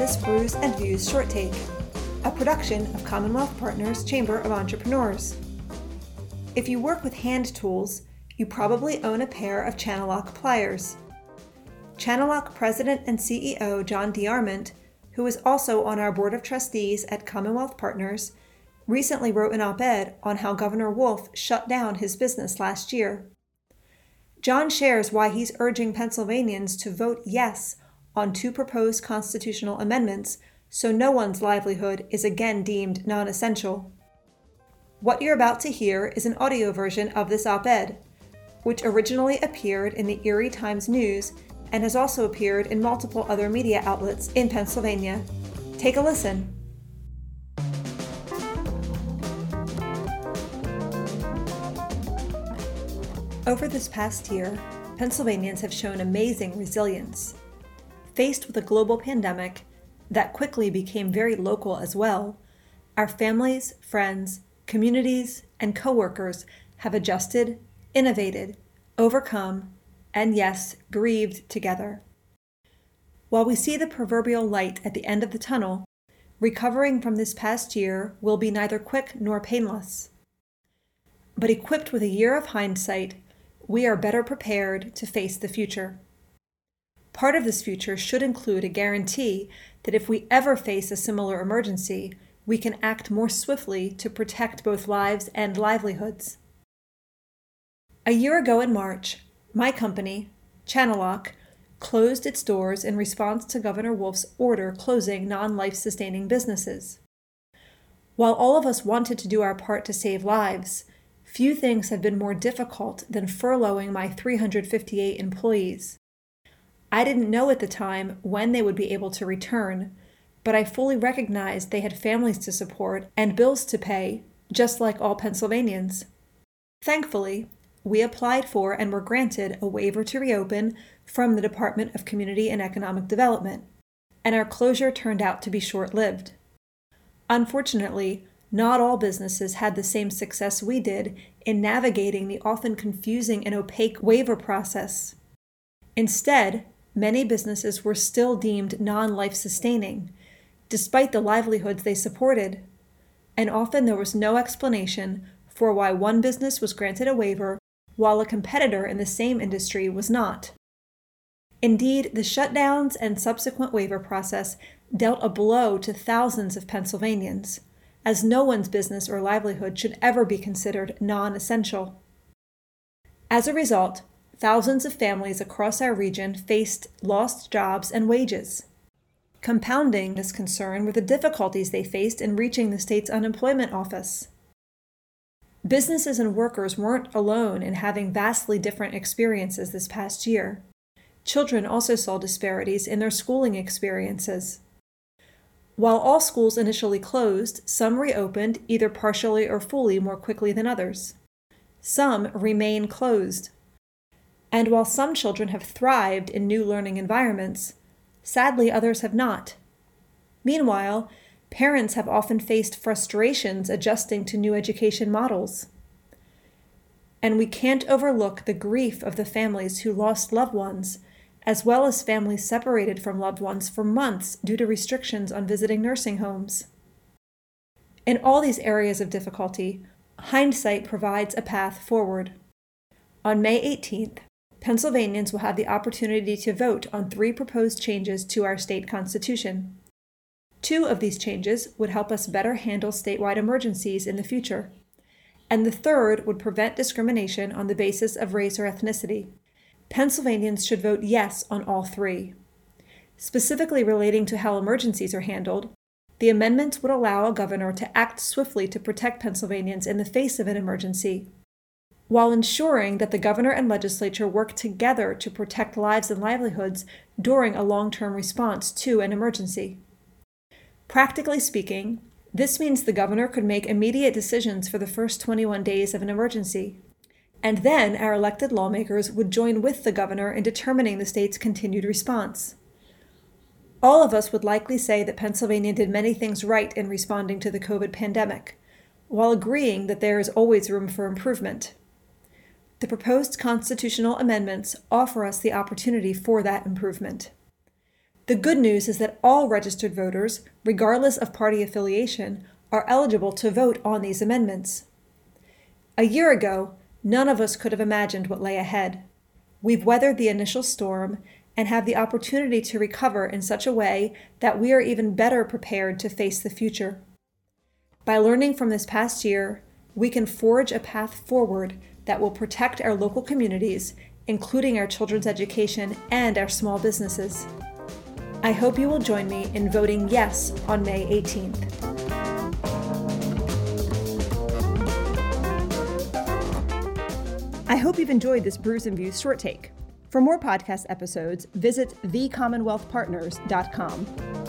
this Brews and Views short take, a production of Commonwealth Partners Chamber of Entrepreneurs. If you work with hand tools, you probably own a pair of Channellock pliers. Channellock President and CEO John DeArment, who is also on our board of trustees at Commonwealth Partners, recently wrote an op ed on how Governor Wolf shut down his business last year. John shares why he's urging Pennsylvanians to vote yes on two proposed constitutional amendments so no one's livelihood is again deemed non essential. What you're about to hear is an audio version of this op ed, which originally appeared in the Erie Times News and has also appeared in multiple other media outlets in Pennsylvania. Take a listen. Over this past year, Pennsylvanians have shown amazing resilience. Faced with a global pandemic that quickly became very local as well, our families, friends, communities, and coworkers have adjusted, innovated, overcome, and yes, grieved together. While we see the proverbial light at the end of the tunnel, recovering from this past year will be neither quick nor painless. But equipped with a year of hindsight, we are better prepared to face the future. Part of this future should include a guarantee that if we ever face a similar emergency, we can act more swiftly to protect both lives and livelihoods. A year ago in March, my company, Channellock, closed its doors in response to Governor Wolf's order closing non life sustaining businesses. While all of us wanted to do our part to save lives, Few things have been more difficult than furloughing my 358 employees. I didn't know at the time when they would be able to return, but I fully recognized they had families to support and bills to pay, just like all Pennsylvanians. Thankfully, we applied for and were granted a waiver to reopen from the Department of Community and Economic Development, and our closure turned out to be short lived. Unfortunately, not all businesses had the same success we did in navigating the often confusing and opaque waiver process. Instead, many businesses were still deemed non life sustaining, despite the livelihoods they supported. And often there was no explanation for why one business was granted a waiver while a competitor in the same industry was not. Indeed, the shutdowns and subsequent waiver process dealt a blow to thousands of Pennsylvanians as no one's business or livelihood should ever be considered non essential. As a result, thousands of families across our region faced lost jobs and wages. Compounding this concern were the difficulties they faced in reaching the state's unemployment office. Businesses and workers weren't alone in having vastly different experiences this past year. Children also saw disparities in their schooling experiences. While all schools initially closed, some reopened either partially or fully more quickly than others. Some remain closed. And while some children have thrived in new learning environments, sadly others have not. Meanwhile, parents have often faced frustrations adjusting to new education models. And we can't overlook the grief of the families who lost loved ones as well as families separated from loved ones for months due to restrictions on visiting nursing homes. In all these areas of difficulty, hindsight provides a path forward. On May 18th, Pennsylvanians will have the opportunity to vote on three proposed changes to our state constitution. Two of these changes would help us better handle statewide emergencies in the future, and the third would prevent discrimination on the basis of race or ethnicity. Pennsylvanians should vote yes on all three. Specifically relating to how emergencies are handled, the amendments would allow a governor to act swiftly to protect Pennsylvanians in the face of an emergency, while ensuring that the governor and legislature work together to protect lives and livelihoods during a long term response to an emergency. Practically speaking, this means the governor could make immediate decisions for the first 21 days of an emergency, and then our elected lawmakers would join with the governor in determining the state's continued response. All of us would likely say that Pennsylvania did many things right in responding to the COVID pandemic, while agreeing that there is always room for improvement. The proposed constitutional amendments offer us the opportunity for that improvement. The good news is that all registered voters, regardless of party affiliation, are eligible to vote on these amendments. A year ago, none of us could have imagined what lay ahead. We've weathered the initial storm and have the opportunity to recover in such a way that we are even better prepared to face the future. By learning from this past year, we can forge a path forward that will protect our local communities, including our children's education and our small businesses. I hope you will join me in voting yes on May 18th. I hope you've enjoyed this Brews and Views short take. For more podcast episodes, visit thecommonwealthpartners.com.